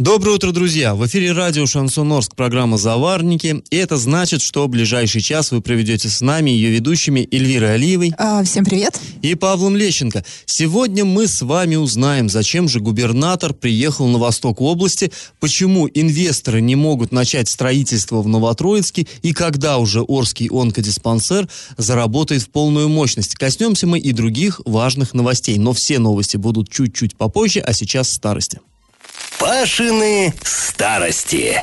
Доброе утро, друзья! В эфире радио «Шансон Орск» программа «Заварники». И это значит, что ближайший час вы проведете с нами ее ведущими Эльвирой Алиевой. А, всем привет! И Павлом Лещенко. Сегодня мы с вами узнаем, зачем же губернатор приехал на восток области, почему инвесторы не могут начать строительство в Новотроицке и когда уже Орский онкодиспансер заработает в полную мощность. Коснемся мы и других важных новостей, но все новости будут чуть-чуть попозже, а сейчас старости. Пашины старости.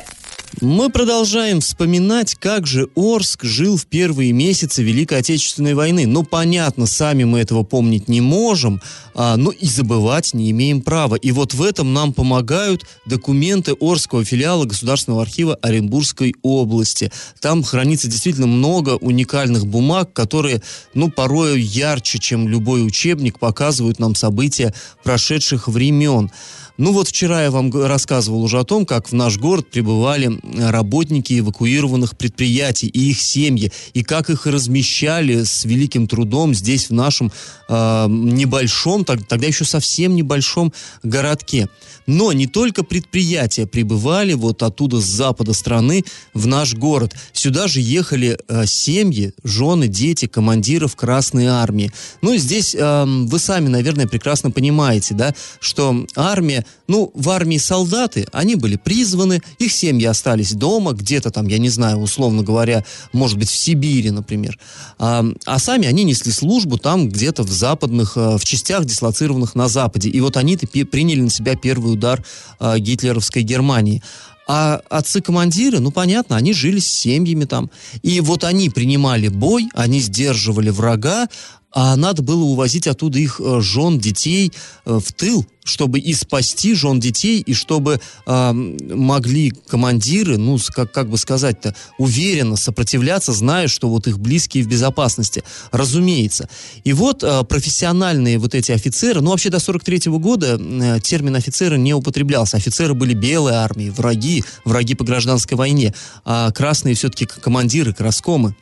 Мы продолжаем вспоминать, как же Орск жил в первые месяцы Великой Отечественной войны. Ну, понятно, сами мы этого помнить не можем, а, но и забывать не имеем права. И вот в этом нам помогают документы Орского филиала Государственного архива Оренбургской области. Там хранится действительно много уникальных бумаг, которые, ну, порой ярче, чем любой учебник, показывают нам события прошедших времен. Ну вот вчера я вам рассказывал уже о том, как в наш город прибывали работники эвакуированных предприятий и их семьи, и как их размещали с великим трудом здесь, в нашем э, небольшом, так, тогда еще совсем небольшом городке. Но не только предприятия прибывали вот оттуда с запада страны в наш город. Сюда же ехали э, семьи, жены, дети командиров Красной Армии. Ну, здесь э, вы сами, наверное, прекрасно понимаете, да, что армия ну, в армии солдаты, они были призваны, их семьи остались дома, где-то там, я не знаю, условно говоря, может быть, в Сибири, например. А, а сами они несли службу там где-то в западных, э, в частях, дислоцированных на Западе. И вот они-то приняли на себя первый удар а, гитлеровской Германии. А отцы-командиры, ну понятно, они жили с семьями там. И вот они принимали бой, они сдерживали врага, а надо было увозить оттуда их э, жен, детей э, в тыл, чтобы и спасти жен детей, и чтобы э, могли командиры, ну, как, как бы сказать-то, уверенно сопротивляться, зная, что вот их близкие в безопасности. Разумеется. И вот э, профессиональные вот эти офицеры, ну, вообще до 43 -го года э, термин офицеры не употреблялся. Офицеры были белые армии, враги, враги по гражданской войне, а красные все-таки командиры, краскомы.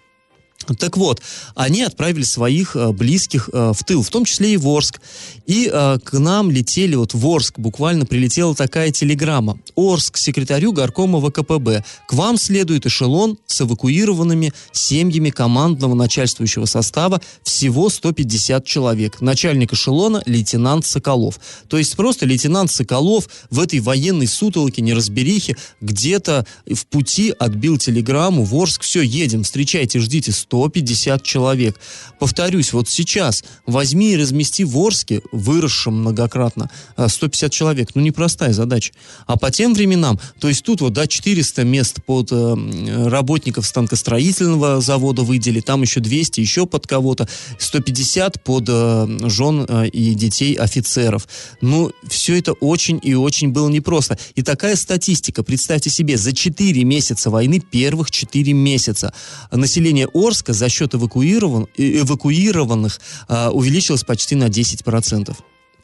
Так вот, они отправили своих э, близких э, в тыл, в том числе и в Орск. И э, к нам летели, вот в Орск буквально прилетела такая телеграмма. Орск, секретарю горкома ВКПБ. К вам следует эшелон с эвакуированными семьями командного начальствующего состава всего 150 человек. Начальник эшелона лейтенант Соколов. То есть просто лейтенант Соколов в этой военной сутолоке, неразберихе, где-то в пути отбил телеграмму в Орск. Все, едем, встречайте, ждите 150 человек. Повторюсь, вот сейчас возьми и размести в Орске, выросшем многократно, 150 э, человек. Ну, непростая задача. А по тем временам, то есть тут вот, да, 400 мест под э, работников станкостроительного завода выделили, там еще 200, еще под кого-то, 150 под э, жен э, и детей офицеров. Ну, все это очень и очень было непросто. И такая статистика, представьте себе, за 4 месяца войны, первых 4 месяца, население Орска Орска за счет эвакуирован, эвакуированных э, увеличилось почти на 10%.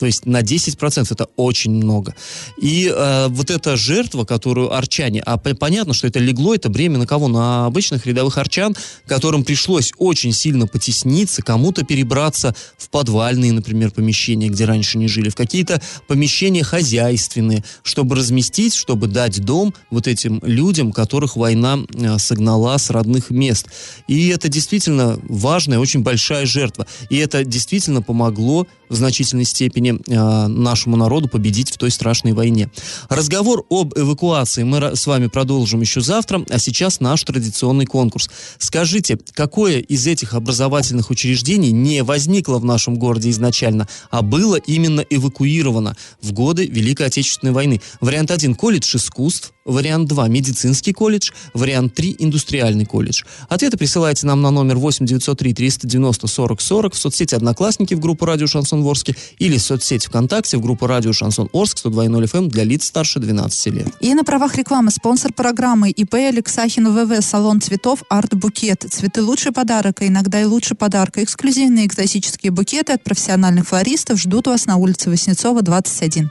То есть на 10% это очень много. И э, вот эта жертва, которую арчане, а понятно, что это легло, это бремя на кого? На обычных рядовых арчан, которым пришлось очень сильно потесниться, кому-то перебраться в подвальные, например, помещения, где раньше не жили, в какие-то помещения хозяйственные, чтобы разместить, чтобы дать дом вот этим людям, которых война э, согнала с родных мест. И это действительно важная, очень большая жертва. И это действительно помогло в значительной степени э, нашему народу победить в той страшной войне. Разговор об эвакуации мы с вами продолжим еще завтра, а сейчас наш традиционный конкурс. Скажите, какое из этих образовательных учреждений не возникло в нашем городе изначально, а было именно эвакуировано в годы Великой Отечественной войны? Вариант 1 – колледж искусств, Вариант 2 – медицинский колледж. Вариант 3 – индустриальный колледж. Ответы присылайте нам на номер 8 903 390 40 40 в соцсети «Одноклассники» в группу «Радио Шансон Ворске» или в соцсети ВКонтакте в группу «Радио Шансон Орск» 102.0 FM для лиц старше 12 лет. И на правах рекламы спонсор программы ИП Алексахин ВВ «Салон цветов Арт Букет». Цветы – лучший подарок, а иногда и лучше подарка. Эксклюзивные экзотические букеты от профессиональных флористов ждут вас на улице Васнецова, 21.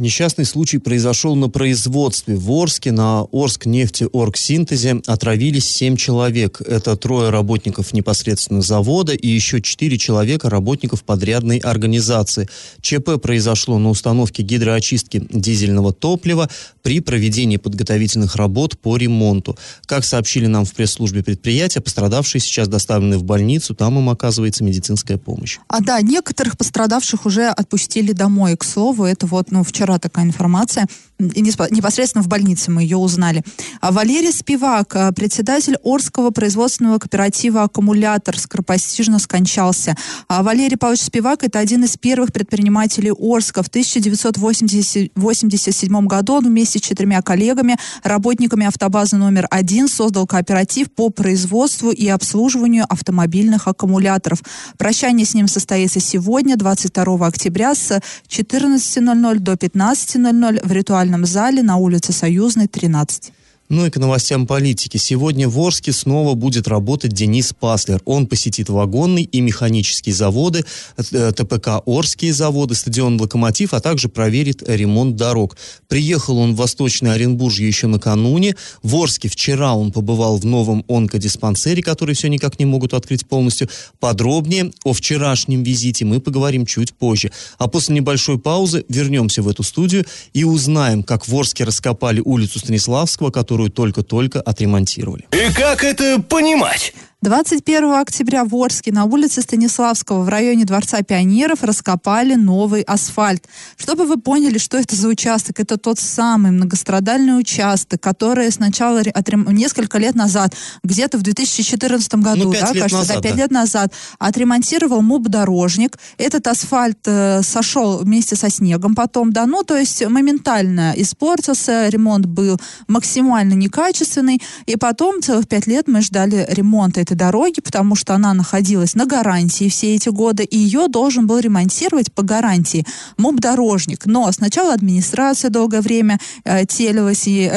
Несчастный случай произошел на производстве. В Орске на Орск нефти Оргсинтезе отравились 7 человек. Это трое работников непосредственно завода и еще 4 человека работников подрядной организации. ЧП произошло на установке гидроочистки дизельного топлива при проведении подготовительных работ по ремонту. Как сообщили нам в пресс-службе предприятия, пострадавшие сейчас доставлены в больницу, там им оказывается медицинская помощь. А да, некоторых пострадавших уже отпустили домой. К слову, это вот, ну, вчера вчера такая информация, непосредственно в больнице мы ее узнали. А Валерий Спивак, э, председатель Орского производственного кооператива «Аккумулятор», скоропостижно скончался. А Валерий Павлович Спивак – это один из первых предпринимателей Орска. В 1987 году он вместе с четырьмя коллегами, работниками автобазы номер один, создал кооператив по производству и обслуживанию автомобильных аккумуляторов. Прощание с ним состоится сегодня, 22 октября, с 14.00 до 15 15.00 в ритуальном зале на улице Союзной, 13. Ну и к новостям политики. Сегодня в Орске снова будет работать Денис Паслер. Он посетит вагонный и механические заводы, э, ТПК Орские заводы, стадион Локомотив, а также проверит ремонт дорог. Приехал он в Восточное Оренбуржье еще накануне. В Орске вчера он побывал в новом онкодиспансере, который все никак не могут открыть полностью. Подробнее о вчерашнем визите мы поговорим чуть позже. А после небольшой паузы вернемся в эту студию и узнаем, как в Орске раскопали улицу Станиславского, которую которую только-только отремонтировали. И как это понимать? 21 октября в Орске на улице Станиславского в районе Дворца пионеров раскопали новый асфальт. Чтобы вы поняли, что это за участок, это тот самый многострадальный участок, который сначала отрем... несколько лет назад, где-то в 2014 году, ну, да, кажется, назад, да, 5 да. лет назад, отремонтировал МУП-дорожник. Этот асфальт э, сошел вместе со снегом потом, да, ну, то есть моментально испортился, ремонт был максимально некачественный, и потом целых 5 лет мы ждали ремонта этой дороги, потому что она находилась на гарантии все эти годы, и ее должен был ремонтировать по гарантии МУП-дорожник. Но сначала администрация долгое время э, телилась и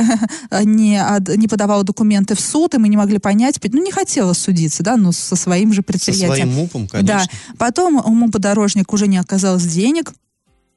э, не, от, не подавала документы в суд, и мы не могли понять, ну, не хотела судиться, да, ну, со своим же предприятием. Со своим МУПом, конечно. Да. Потом у МУПа-дорожник уже не оказалось денег,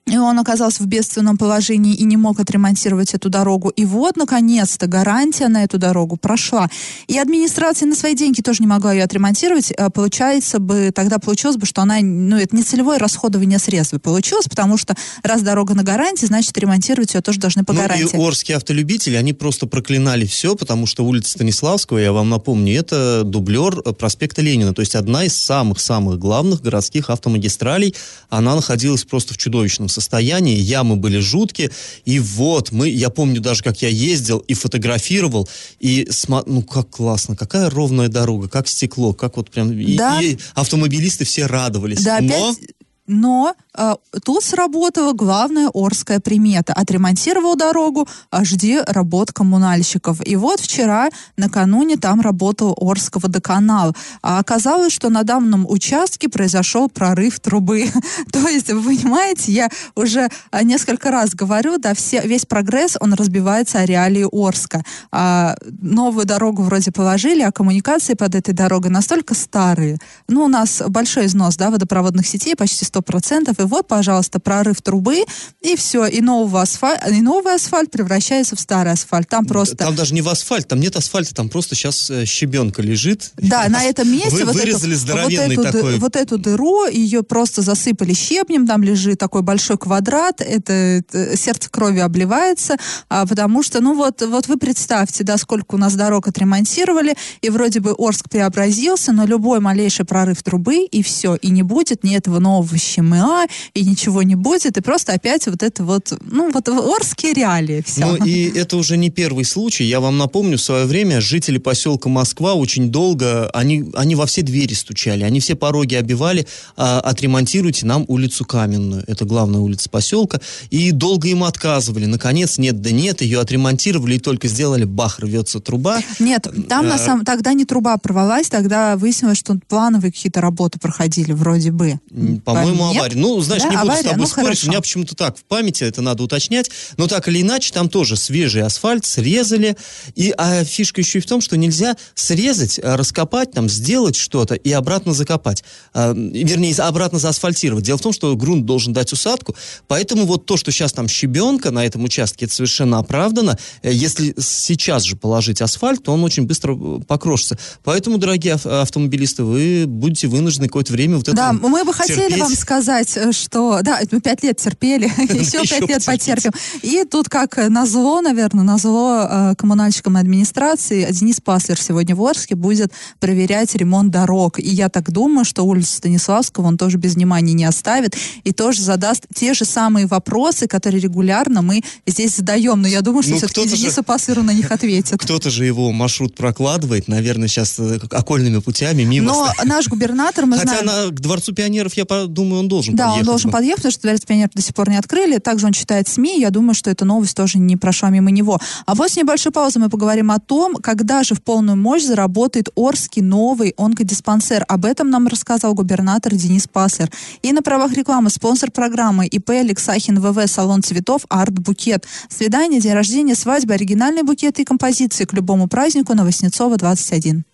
и он оказался в бедственном положении и не мог отремонтировать эту дорогу. И вот, наконец-то, гарантия на эту дорогу прошла. И администрация на свои деньги тоже не могла ее отремонтировать. А получается бы, тогда получилось бы, что она, ну, это не целевое расходование средств получилось, потому что раз дорога на гарантии, значит, ремонтировать ее тоже должны по ну, гарантии. и орские автолюбители, они просто проклинали все, потому что улица Станиславского, я вам напомню, это дублер проспекта Ленина, то есть одна из самых-самых главных городских автомагистралей. Она находилась просто в чудовищном состоянии, ямы были жуткие, и вот мы, я помню даже, как я ездил и фотографировал, и ну как классно, какая ровная дорога, как стекло, как вот прям, да. и, и автомобилисты все радовались. Да, Но... опять но э, тут сработала главная Орская примета. Отремонтировал дорогу, а жди работ коммунальщиков. И вот вчера, накануне, там работал Орского водоканал. А оказалось, что на данном участке произошел прорыв трубы. То есть, вы понимаете, я уже несколько раз говорю, да, все, весь прогресс, он разбивается о реалии Орска. А, новую дорогу вроде положили, а коммуникации под этой дорогой настолько старые. Ну, у нас большой износ, да, водопроводных сетей, почти 100%, и вот, пожалуйста, прорыв трубы, и все, и, нового асфаль... и новый асфальт превращается в старый асфальт. Там просто... Там даже не в асфальт, там нет асфальта, там просто сейчас э, щебенка лежит. Да, на этом месте Вы, вот, вырезали эту, вот, эту, такой... вот эту дыру, ее просто засыпали щебнем, там лежит такой большой квадрат, это, это сердце крови обливается, а, потому что, ну вот, вот вы представьте, да, сколько у нас дорог отремонтировали, и вроде бы Орск преобразился, но любой малейший прорыв трубы, и все, и не будет ни этого нового ЩМА, и ничего не будет, и просто опять вот это вот, ну, вот орские реалии, все. Ну, и это уже не первый случай. Я вам напомню, в свое время жители поселка Москва очень долго, они, они во все двери стучали, они все пороги обивали, а, отремонтируйте нам улицу Каменную, это главная улица поселка, и долго им отказывали. Наконец, нет да нет, ее отремонтировали и только сделали, бах, рвется труба. Нет, там а, на самом, тогда не труба порвалась, тогда выяснилось, что плановые какие-то работы проходили вроде бы. По-моему, по-моему, Нет? авария. Ну, знаешь, Да, не буду авария, с тобой ну, спорить. хорошо. У меня почему-то так в памяти это надо уточнять. Но так или иначе, там тоже свежий асфальт срезали. И а фишка еще и в том, что нельзя срезать, а, раскопать, там, сделать что-то и обратно закопать. А, вернее, обратно заасфальтировать. Дело в том, что грунт должен дать усадку. Поэтому вот то, что сейчас там щебенка на этом участке, это совершенно оправдано. Э, Если сейчас же положить асфальт, то он очень быстро э, покрошится. Поэтому, дорогие ав- автомобилисты, вы будете вынуждены какое-то время вот это Да, мы бы хотели терпеть. вам сказать, э, что да, мы пять лет терпели, еще пять лет потерпим. И тут как э, назло, наверное, назло э, коммунальщикам и администрации, Денис Паслер сегодня в Орске будет проверять ремонт дорог. И я так думаю, что улицу Станиславского он тоже без внимания не оставит и тоже задаст те же самые вопросы, которые регулярно мы здесь задаем. Но я думаю, что Ну, все-таки же- Денису Паслеру на них ответит. Кто-то же его маршрут прокладывает, наверное, сейчас окольными путями мимо. Но наш губернатор, мы Хотя знаем... на, к Дворцу пионеров, я по- думаю, он должен Да, он подъехать должен бы. подъехать, потому что Дворец до сих пор не открыли. Также он читает СМИ. Я думаю, что эта новость тоже не прошла мимо него. А после небольшой паузы мы поговорим о том, когда же в полную мощь заработает Орский новый онкодиспансер. Об этом нам рассказал губернатор Денис Паслер. И на правах рекламы спонсор программы ИП Алексахин ВВ Салон цветов Арт Букет. Свидание, день рождения, свадьба, оригинальные букеты и композиции к любому празднику на Воснецова 21.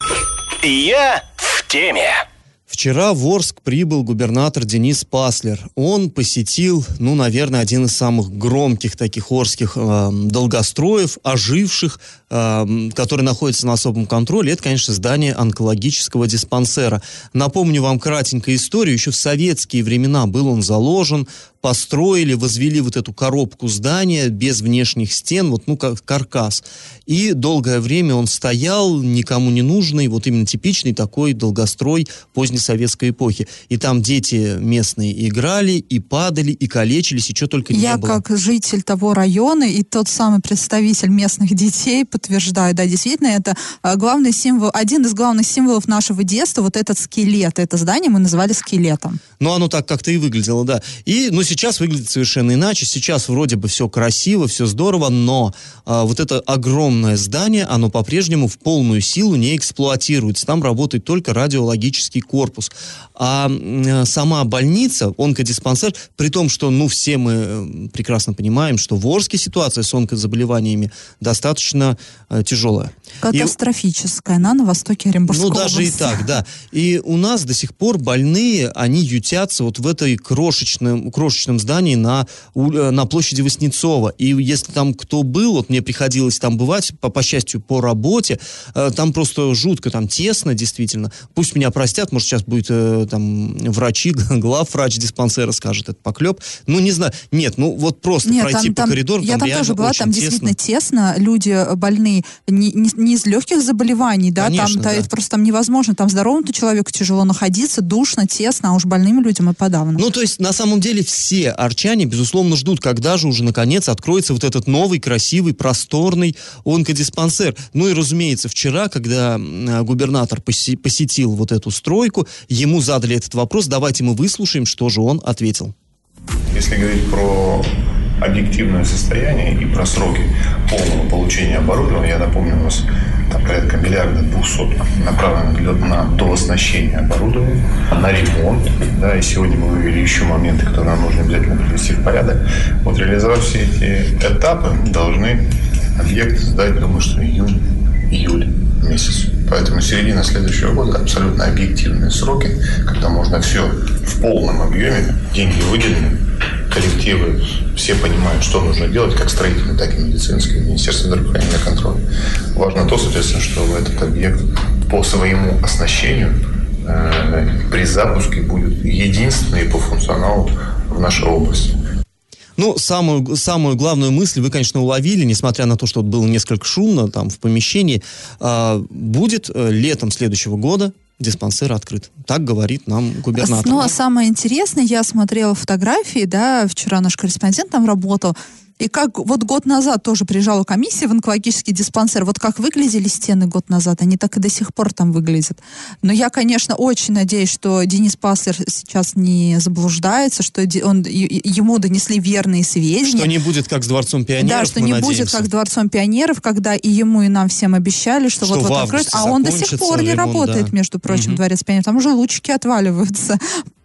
Я в теме. Вчера в Орск прибыл губернатор Денис Паслер. Он посетил, ну, наверное, один из самых громких таких орских э, долгостроев, оживших, э, который находится на особом контроле. Это, конечно, здание онкологического диспансера. Напомню вам кратенько историю. Еще в советские времена был он заложен, построили, возвели вот эту коробку здания без внешних стен, вот, ну, как каркас. И долгое время он стоял, никому не нужный, вот именно типичный такой долгострой позднесоветской эпохи. И там дети местные играли, и падали, и калечились, и что только не Я было. как житель того района и тот самый представитель местных детей подтверждаю, да, действительно, это а, главный символ, один из главных символов нашего детства, вот этот скелет, это здание мы называли скелетом. Ну, оно так как-то и выглядело, да. И, ну, сейчас выглядит совершенно иначе. Сейчас вроде бы все красиво, все здорово, но а, вот это огромное здание, оно по-прежнему в полную силу не эксплуатируется. Там работает только радиологический корпус. А э, сама больница, онкодиспансер, при том, что, ну, все мы э, прекрасно понимаем, что в Орске ситуация с онкозаболеваниями достаточно э, тяжелая. И- Катастрофическая, она на востоке Оренбургской ну, даже и области. так, да. И у нас до сих пор больные, они ютятся вот в этой крошечном, крошечном здании на, э, на площади Воснецова. И если там кто был, вот мне приходилось там бывать, по, по счастью, по работе, э, там просто жутко, там тесно, действительно. Пусть меня простят, может, сейчас будет э, там врачи, главврач диспансера скажет, это поклеп. Ну, не знаю. Нет, ну, вот просто Нет, пройти там, по там- коридору, я там тоже была, там тесно. действительно тесно, люди больные не, не- не из легких заболеваний, да, Конечно, там да, это просто там невозможно, там здоровому-то человеку тяжело находиться, душно, тесно, а уж больным людям и подавно. Ну, то есть, на самом деле, все арчане, безусловно, ждут, когда же уже, наконец, откроется вот этот новый, красивый, просторный онкодиспансер. Ну и, разумеется, вчера, когда э, губернатор посетил вот эту стройку, ему задали этот вопрос, давайте мы выслушаем, что же он ответил. Если говорить про объективное состояние и про сроки полного получения оборудования, я напомню, у нас там порядка миллиарда двухсот направлено на дооснащение оборудования, на ремонт. Да, и сегодня мы вывели еще моменты, которые нам нужно обязательно привести в порядок. Вот реализовав все эти этапы, должны объект сдать, думаю, что июнь, июль месяц. Поэтому середина следующего года абсолютно объективные сроки, когда можно все в полном объеме, деньги выделены, коллективы все понимают, что нужно делать, как строительный, так и медицинский, Министерство здравоохранения контроль. Важно то, соответственно, что этот объект по своему оснащению э, при запуске будет единственный по функционалу в нашей области. Ну, самую, самую главную мысль вы, конечно, уловили, несмотря на то, что было несколько шумно там в помещении. А, будет э, летом следующего года диспансер открыт. Так говорит нам губернатор. Ну, а самое интересное, я смотрела фотографии, да, вчера наш корреспондент там работал, и как вот год назад тоже приезжала комиссия в онкологический диспансер, вот как выглядели стены год назад, они так и до сих пор там выглядят. Но я, конечно, очень надеюсь, что Денис Паслер сейчас не заблуждается, что он, ему донесли верные сведения. Что не будет как с Дворцом пионеров, Да, что не надеемся. будет как с Дворцом пионеров, когда и ему, и нам всем обещали, что, Что вот в вот августе откроют, а он до сих пор не ремонт, работает, да. между прочим, Мгм. Дворец пионеров. Там уже лучики отваливаются.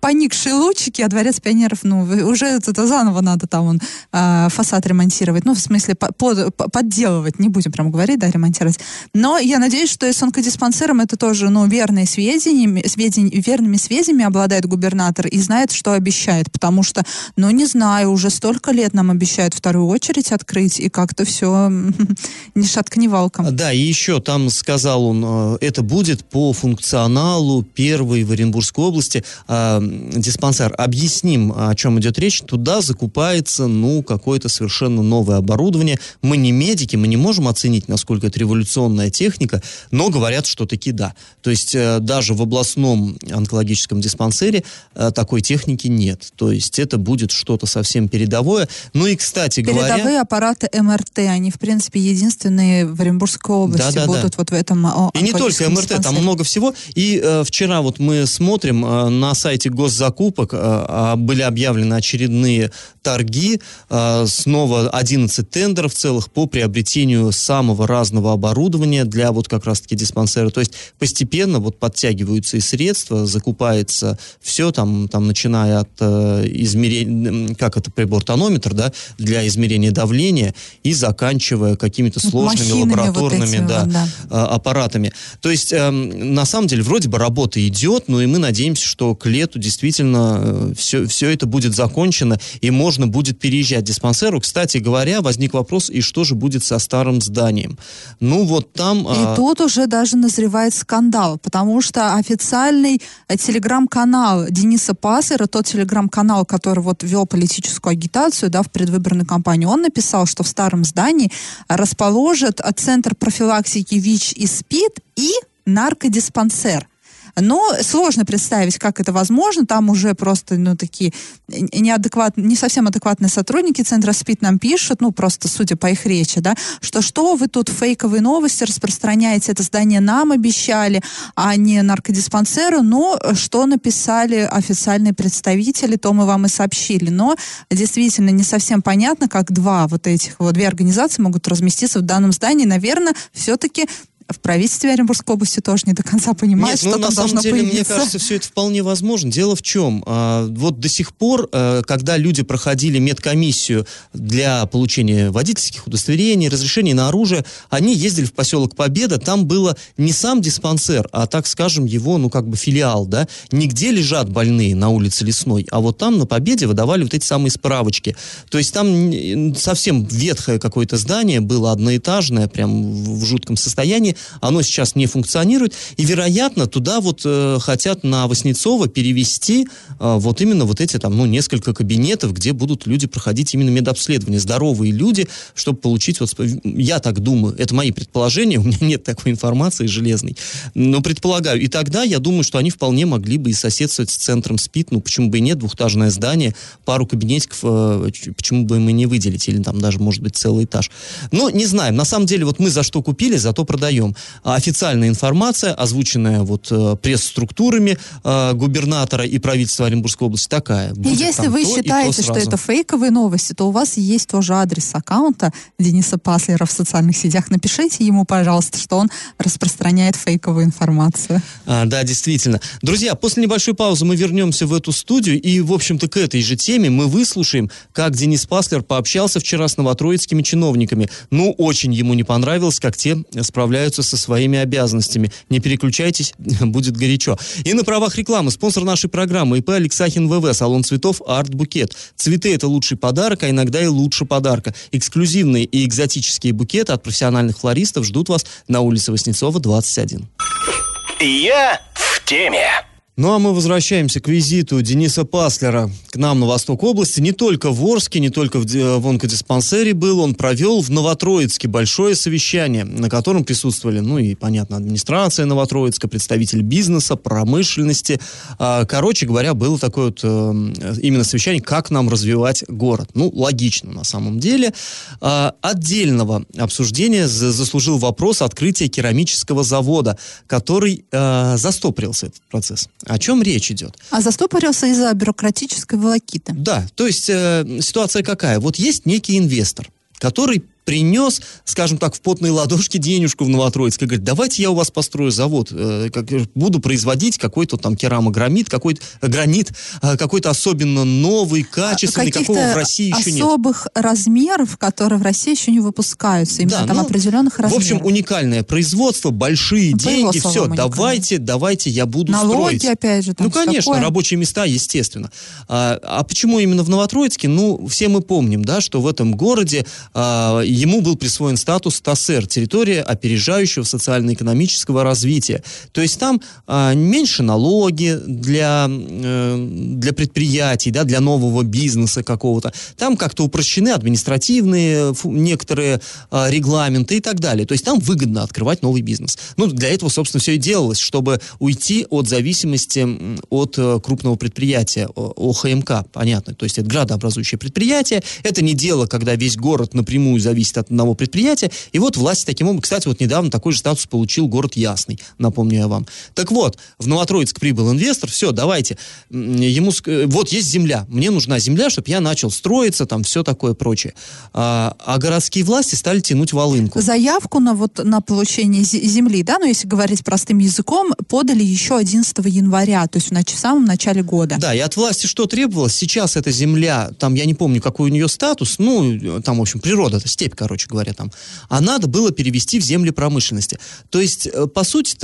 Поникшие лучики, а дворец пионеров, ну, уже это заново надо там он э, фасад ремонтировать. Ну, в смысле, по, под, подделывать, не будем прям говорить, да, ремонтировать. Но я надеюсь, что и с онкодиспансером это тоже, ну, верные сведения, сведения, верными сведениями обладает губернатор и знает, что обещает, потому что, ну, не знаю, уже столько лет нам обещают вторую очередь открыть, и как-то все ни шатка, ни валка. Да, и еще там сказал он, э, это будет по функционалу первый в Оренбургской области э, диспансер. Объясним, о чем идет речь. Туда закупается, ну, какое-то совершенно новое оборудование. Мы не медики, мы не можем оценить, насколько это революционная техника, но говорят, что таки да. То есть э, даже в областном онкологическом диспансере э, такой техники нет. То есть это будет что-то совсем передовое. Ну и, кстати Передовые говоря... Передовые аппараты МРТ, они, в принципе, единственные в Оренбургской области да, да, будут да. вот в этом И не только МРТ, диспансере. там много всего. И э, вчера вот мы смотрим э, на сайте госзакупок, э, а были объявлены очередные торги, э, снова 11 тендеров целых по приобретению самого разного оборудования для вот как раз-таки диспансера. То есть постепенно вот подтягиваются и средства, закупается все там, там начиная от э, измерения, как это прибор тонометр, да, для измерения давления и заканчивая какими-то сложными Махинами лабораторными вот да, вот, да. Аппаратами. То есть э, на самом деле вроде бы работа идет, но и мы надеемся, что к лету действительно э, все, все это будет закончено и можно будет переезжать диспансеру. Кстати говоря, возник вопрос, и что же будет со старым зданием? Ну вот там... И а... тут уже даже назревает скандал, потому что официальный э, телеграм-канал Дениса Пассера, тот телеграм-канал, который вот вел политическую агитацию да, в предвыборной кампании, он написал, что в старом здании расположат центр профилактики ВИЧ и СПИД и наркодиспансер – но сложно представить, как это возможно. Там уже просто, ну, такие неадекватные, не совсем адекватные сотрудники Центра СПИД нам пишут, ну, просто судя по их речи, да, что что вы тут фейковые новости распространяете, это здание нам обещали, а не наркодиспансеру, но что написали официальные представители, то мы вам и сообщили. Но действительно не совсем понятно, как два вот этих вот, две организации могут разместиться в данном здании. Наверное, все-таки в правительстве Оренбургской области тоже не до конца понимают, Нет, что ну, там на самом деле, появиться. мне кажется, все это вполне возможно. Дело в чем? А, вот до сих пор, а, когда люди проходили медкомиссию для получения водительских удостоверений, разрешений на оружие, они ездили в поселок Победа, там было не сам диспансер, а, так скажем, его, ну, как бы филиал, да, нигде лежат больные на улице Лесной, а вот там на Победе выдавали вот эти самые справочки. То есть там совсем ветхое какое-то здание было, одноэтажное, прям в жутком состоянии, оно сейчас не функционирует, и, вероятно, туда вот э, хотят на Воснецова перевести э, вот именно вот эти там, ну, несколько кабинетов, где будут люди проходить именно медобследование, здоровые люди, чтобы получить вот, я так думаю, это мои предположения, у меня нет такой информации железной, но предполагаю, и тогда я думаю, что они вполне могли бы и соседствовать с центром СПИД, ну, почему бы и нет, двухэтажное здание, пару кабинетиков, э, почему бы мы не выделить, или там даже, может быть, целый этаж. Но не знаем, на самом деле, вот мы за что купили, зато продаем узнаем. Официальная информация, озвученная вот э, пресс-структурами э, губернатора и правительства Оренбургской области, такая. Будет Если вы то, считаете, что это фейковые новости, то у вас есть тоже адрес аккаунта Дениса Паслера в социальных сетях. Напишите ему, пожалуйста, что он распространяет фейковую информацию. А, да, действительно. Друзья, после небольшой паузы мы вернемся в эту студию и, в общем-то, к этой же теме мы выслушаем, как Денис Паслер пообщался вчера с новотроицкими чиновниками. Ну, очень ему не понравилось, как те справляются справляются со своими обязанностями. Не переключайтесь, будет горячо. И на правах рекламы спонсор нашей программы ИП Алексахин ВВ, салон цветов Арт Букет. Цветы это лучший подарок, а иногда и лучше подарка. Эксклюзивные и экзотические букеты от профессиональных флористов ждут вас на улице Воснецова, 21. Я в теме. Ну а мы возвращаемся к визиту Дениса Паслера к нам на восток области. Не только в Орске, не только в, в онкодиспансере был, он провел в Новотроицке большое совещание, на котором присутствовали, ну и, понятно, администрация Новотроицка, представитель бизнеса, промышленности. А, короче говоря, было такое вот э, именно совещание, как нам развивать город. Ну, логично на самом деле. А, отдельного обсуждения заслужил вопрос открытия керамического завода, который э, застопорился этот процесс. О чем речь идет? А застопорился из-за бюрократической волокиты. Да, то есть э, ситуация какая? Вот есть некий инвестор, который принес, скажем так, в потные ладошки денежку в Новотроицк и говорит, давайте я у вас построю завод, э, как, буду производить какой-то там керамогранит, какой-то гранит, э, какой-то особенно новый, качественный, какого в России еще нет. особых размеров, которые в России еще не выпускаются, именно да, там ну, определенных размеров. В общем, уникальное производство, большие ну, деньги, все, давайте, давайте я буду Налоги, строить. опять же, там Ну, конечно, такое. рабочие места, естественно. А, а почему именно в Новотроицке? Ну, все мы помним, да, что в этом городе а, ему был присвоен статус ТАССЕР, территория опережающего социально-экономического развития. То есть там а, меньше налоги для, э, для предприятий, да, для нового бизнеса какого-то. Там как-то упрощены административные некоторые а, регламенты и так далее. То есть там выгодно открывать новый бизнес. Ну, для этого, собственно, все и делалось, чтобы уйти от зависимости от э, крупного предприятия, ОХМК, понятно. То есть это градообразующее предприятие. Это не дело, когда весь город напрямую зависит от одного предприятия. И вот власти таким образом, кстати, вот недавно такой же статус получил город Ясный, напомню я вам. Так вот, в Новотроицк прибыл инвестор, все, давайте, ему, вот есть земля, мне нужна земля, чтобы я начал строиться, там все такое прочее. А, а городские власти стали тянуть волынку. Заявку на вот на получение земли, да, ну если говорить простым языком, подали еще 11 января, то есть в, нач- в самом начале года. Да, и от власти что требовалось? Сейчас эта земля, там я не помню, какой у нее статус, ну, там, в общем, природа, это степь, короче говоря, там. А надо было перевести в земли промышленности. То есть, э, по сути,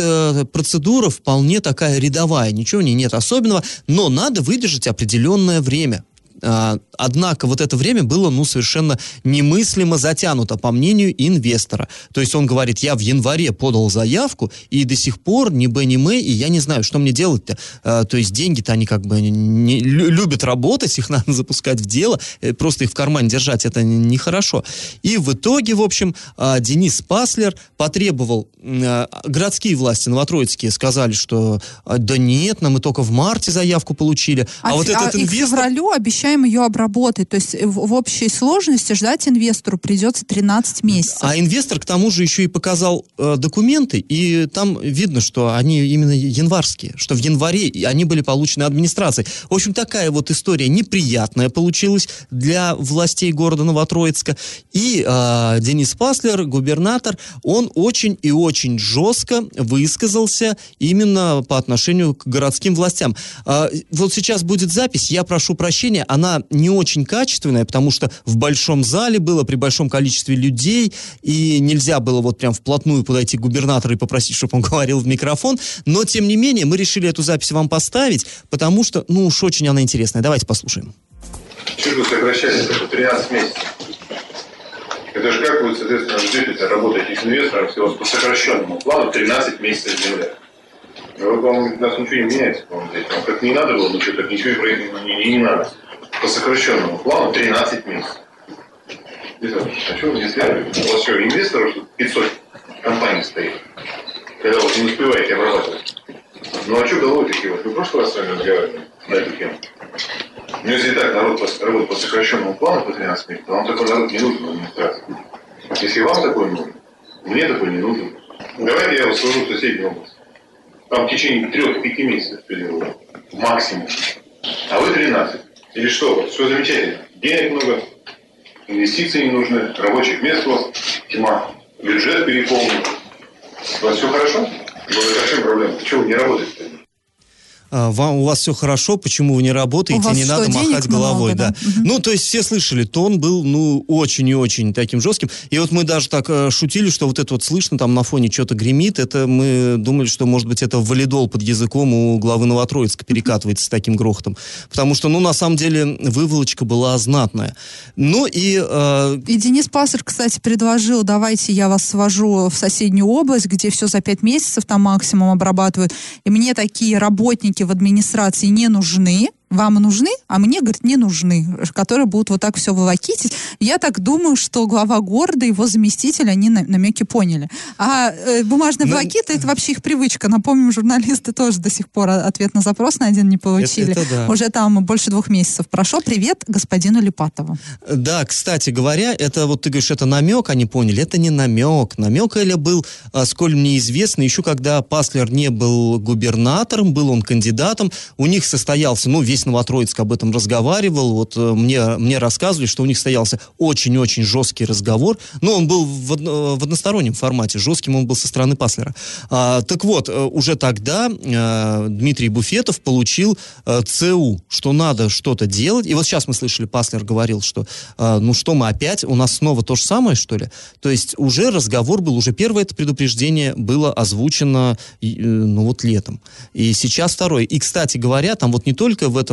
процедура вполне такая рядовая, ничего в ней нет особенного, но надо выдержать определенное время. А, однако вот это время было, ну, совершенно немыслимо затянуто, по мнению инвестора. То есть он говорит, я в январе подал заявку, и до сих пор ни Б, ни М, и я не знаю, что мне делать-то. А, то есть деньги-то они как бы не, любят работать, их надо запускать в дело, э, просто их в кармане держать, это нехорошо. И в итоге, в общем, а, Денис Паслер потребовал, городские власти новотроицкие сказали, что да нет, нам мы только в марте заявку получили, а, а вот этот а инвестор... к февралю обещали обещаем ее обработать. То есть в, в общей сложности ждать инвестору придется 13 месяцев. А инвестор к тому же еще и показал э, документы, и там видно, что они именно январские, что в январе они были получены администрацией. В общем, такая вот история неприятная получилась для властей города Новотроицка. И э, Денис Паслер, губернатор, он очень и очень жестко высказался именно по отношению к городским властям. Э, вот сейчас будет запись, я прошу прощения, она она не очень качественная, потому что в большом зале было, при большом количестве людей, и нельзя было вот прям вплотную подойти к губернатору и попросить, чтобы он говорил в микрофон. Но, тем не менее, мы решили эту запись вам поставить, потому что, ну уж очень она интересная. Давайте послушаем. Чего сокращать это 13 месяцев? Это же как вы, соответственно, ждете работаете с инвестором всего по сокращенному плану 13 месяцев земля. Вы, по-моему, нас ничего не меняется, по-моему, здесь. Вам как не надо было ничего, так ничего и не, не, не надо по сокращенному плану 13 месяцев. А что вы не связываете? У вас что, инвесторов 500 компаний стоит, когда вы не успеваете обрабатывать? Ну а что головой такие вот? Вы в прошлый раз с вами разговаривали на эту тему. Ну если так народ работает по сокращенному плану по 13 месяцев, то вам такой народ не нужен в администрации. Если вам такой нужен, мне такой не нужен. Давайте я вас сложу в соседнюю область. Там в течение 3-5 месяцев периода. Максимум. А вы 13. Или что? Все замечательно. Денег много, инвестиций не нужны, рабочих мест вас тьма, бюджет переполнен. У вас все хорошо? Ну, это в чем проблема? Почему вы не работаете? А, вам, у вас все хорошо, почему вы не работаете, не что, надо махать головой. Много, да? Да. Угу. Ну, то есть все слышали, тон был, ну, очень и очень таким жестким. И вот мы даже так э, шутили, что вот это вот слышно, там на фоне что-то гремит, это мы думали, что, может быть, это валидол под языком у главы Новотроицка перекатывается с таким грохотом. Потому что, ну, на самом деле, выволочка была знатная. Ну и... Э... И Денис Пассер, кстати, предложил, давайте я вас свожу в соседнюю область, где все за пять месяцев там максимум обрабатывают. И мне такие работники в администрации не нужны, вам нужны, а мне, говорит, не нужны, которые будут вот так все вывокитить. Я так думаю, что глава города, его заместитель, они намеки поняли. А э, бумажные. Ну, волокиты, это вообще их привычка. Напомним, журналисты тоже до сих пор ответ на запрос на один не получили. Это, это да. Уже там больше двух месяцев прошло. Привет господину Липатову. Да, кстати говоря, это вот ты говоришь, это намек, они поняли. Это не намек. Намек или был, а, сколь мне известно, еще когда Паслер не был губернатором, был он кандидатом, у них состоялся, ну, весь весь Новотроицк об этом разговаривал. Вот э, мне, мне рассказывали, что у них стоялся очень-очень жесткий разговор. Но он был в, одно, в одностороннем формате. Жестким он был со стороны Паслера. А, так вот, э, уже тогда а, Дмитрий Буфетов получил а, ЦУ, что надо что-то делать. И вот сейчас мы слышали, Паслер говорил, что а, ну что мы опять, у нас снова то же самое, что ли? То есть уже разговор был, уже первое это предупреждение было озвучено, ну вот летом. И сейчас второе. И, кстати говоря, там вот не только в этом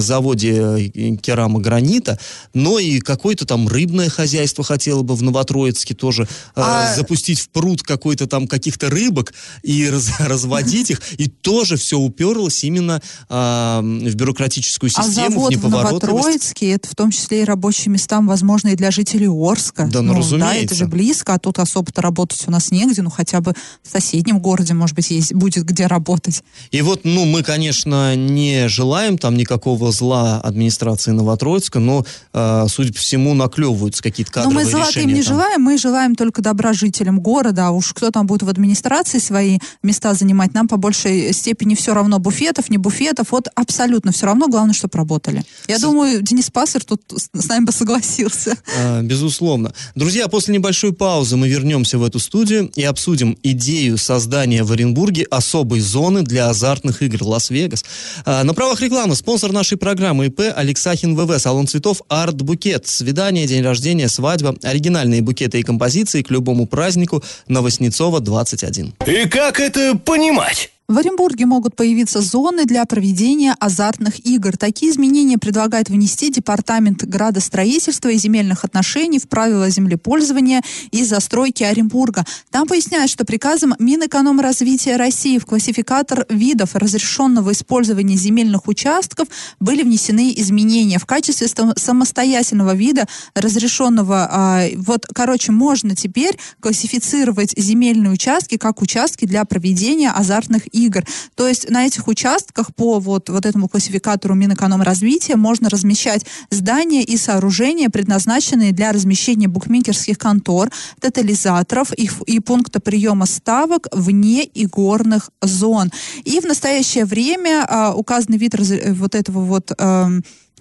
заводе керамогранита, но и какое-то там рыбное хозяйство хотело бы в Новотроицке тоже а... запустить в пруд какой-то там каких-то рыбок и раз, разводить их. И тоже все уперлось именно а, в бюрократическую систему, а завод в, в Новотроицке, это в том числе и рабочие места, возможно, и для жителей Орска. Да, ну, ну разумеется. Да, это же близко, а тут особо-то работать у нас негде, ну хотя бы в соседнем городе, может быть, есть, будет где работать. И вот, ну, мы, конечно, не желаем там никакого зла администрации Новотроицка, но, э, судя по всему, наклевываются какие-то кадровые Но мы зла им не там. желаем, мы желаем только добра жителям города, а уж кто там будет в администрации свои места занимать, нам по большей степени все равно буфетов, не буфетов, вот абсолютно все равно, главное, чтобы работали. Я с... думаю, Денис Пассер тут с нами бы согласился. А, безусловно. Друзья, после небольшой паузы мы вернемся в эту студию и обсудим идею создания в Оренбурге особой зоны для азартных игр Лас-Вегас. А, на правах рекламы спонсор нашей программы ИП Алексахин ВВ, салон цветов Арт Букет. Свидание, день рождения, свадьба, оригинальные букеты и композиции к любому празднику на Васнецова 21. И как это понимать? В Оренбурге могут появиться зоны для проведения азартных игр. Такие изменения предлагает внести Департамент градостроительства и земельных отношений в правила землепользования и застройки Оренбурга. Там поясняют, что приказом Минэкономразвития России в классификатор видов разрешенного использования земельных участков были внесены изменения. В качестве самостоятельного вида разрешенного, а, вот, короче, можно теперь классифицировать земельные участки как участки для проведения азартных игр игр. То есть на этих участках по вот, вот этому классификатору Минэкономразвития можно размещать здания и сооружения, предназначенные для размещения букмекерских контор, тотализаторов и, и пункта приема ставок вне игорных зон. И в настоящее время а, указанный вид раз, вот этого вот... А,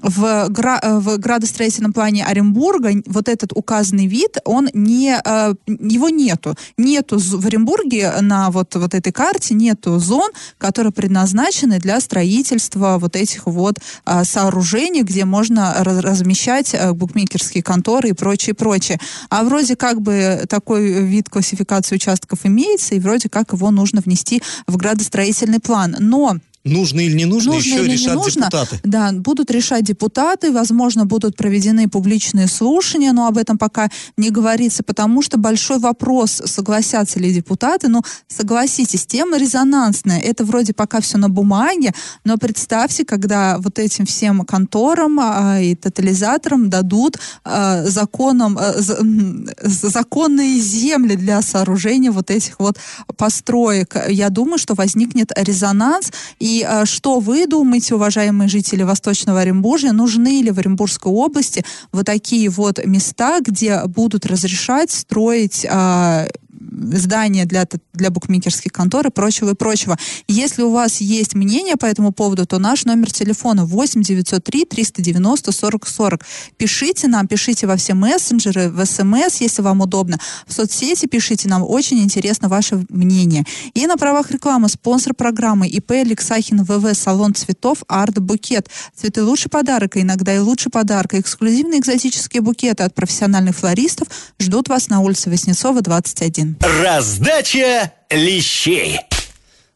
в, гра э, в градостроительном плане Оренбурга вот этот указанный вид, он не, э, его нету. Нету в Оренбурге на вот, вот этой карте нету зон, которые предназначены для строительства вот этих вот э, сооружений, где можно размещать букмекерские конторы и прочее, прочее. А вроде как бы такой вид классификации участков имеется, и вроде как его нужно внести в градостроительный план. Но Нужно или не нужно, нужно еще решат нужно, депутаты. Да, будут решать депутаты, возможно, будут проведены публичные слушания, но об этом пока не говорится, потому что большой вопрос, согласятся ли депутаты, но согласитесь, тема резонансная, это вроде пока все на бумаге, но представьте, когда вот этим всем конторам а, и тотализаторам дадут а, законом, а, законные земли для сооружения вот этих вот построек, я думаю, что возникнет резонанс, и и а, что вы думаете, уважаемые жители Восточного Оренбуржья, нужны ли в Оренбургской области вот такие вот места, где будут разрешать строить а, здания для, для букмекерских контор и прочего и прочего. Если у вас есть мнение по этому поводу, то наш номер телефона 8 903 390 40 40. Пишите нам, пишите во все мессенджеры, в СМС, если вам удобно. В соцсети пишите нам, очень интересно ваше мнение. И на правах рекламы спонсор программы ИП Алексахин ВВ Салон цветов Арт Букет. Цветы лучший подарок, а иногда и лучше подарка. Эксклюзивные экзотические букеты от профессиональных флористов ждут вас на улице Воснецова, 21. Раздача лещей.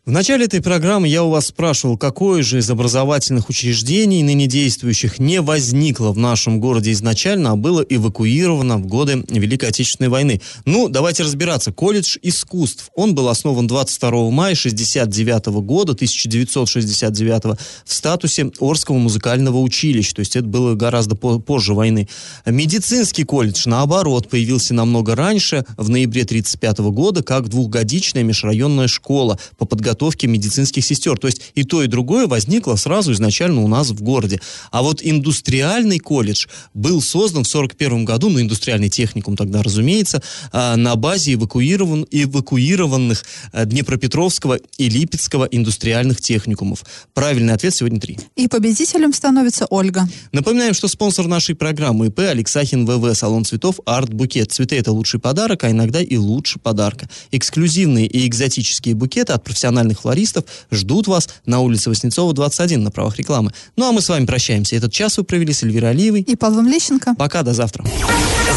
В начале этой программы я у вас спрашивал, какое же из образовательных учреждений, ныне действующих, не возникло в нашем городе изначально, а было эвакуировано в годы Великой Отечественной войны. Ну, давайте разбираться. Колледж искусств. Он был основан 22 мая 1969 года, 1969 в статусе Орского музыкального училища. То есть это было гораздо позже войны. Медицинский колледж, наоборот, появился намного раньше, в ноябре 1935 года, как двухгодичная межрайонная школа по подготовке подготовки медицинских сестер. То есть и то, и другое возникло сразу изначально у нас в городе. А вот индустриальный колледж был создан в 1941 году, ну, индустриальный техникум тогда, разумеется, а, на базе эвакуирован, эвакуированных а, Днепропетровского и Липецкого индустриальных техникумов. Правильный ответ сегодня три. И победителем становится Ольга. Напоминаем, что спонсор нашей программы ИП Алексахин ВВ, салон цветов Арт Букет. Цветы это лучший подарок, а иногда и лучше подарка. Эксклюзивные и экзотические букеты от профессиональных флористов ждут вас на улице Васнецова, 21 на правах рекламы. Ну а мы с вами прощаемся. Этот час вы провели с Эльвирой Алиевой. И Павлом Лещенко. Пока, до завтра.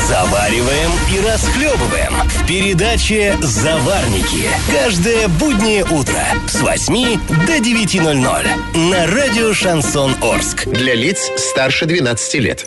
Завариваем и расхлебываем в передаче «Заварники». Каждое буднее утро с 8 до 9.00 на радио «Шансон Орск». Для лиц старше 12 лет.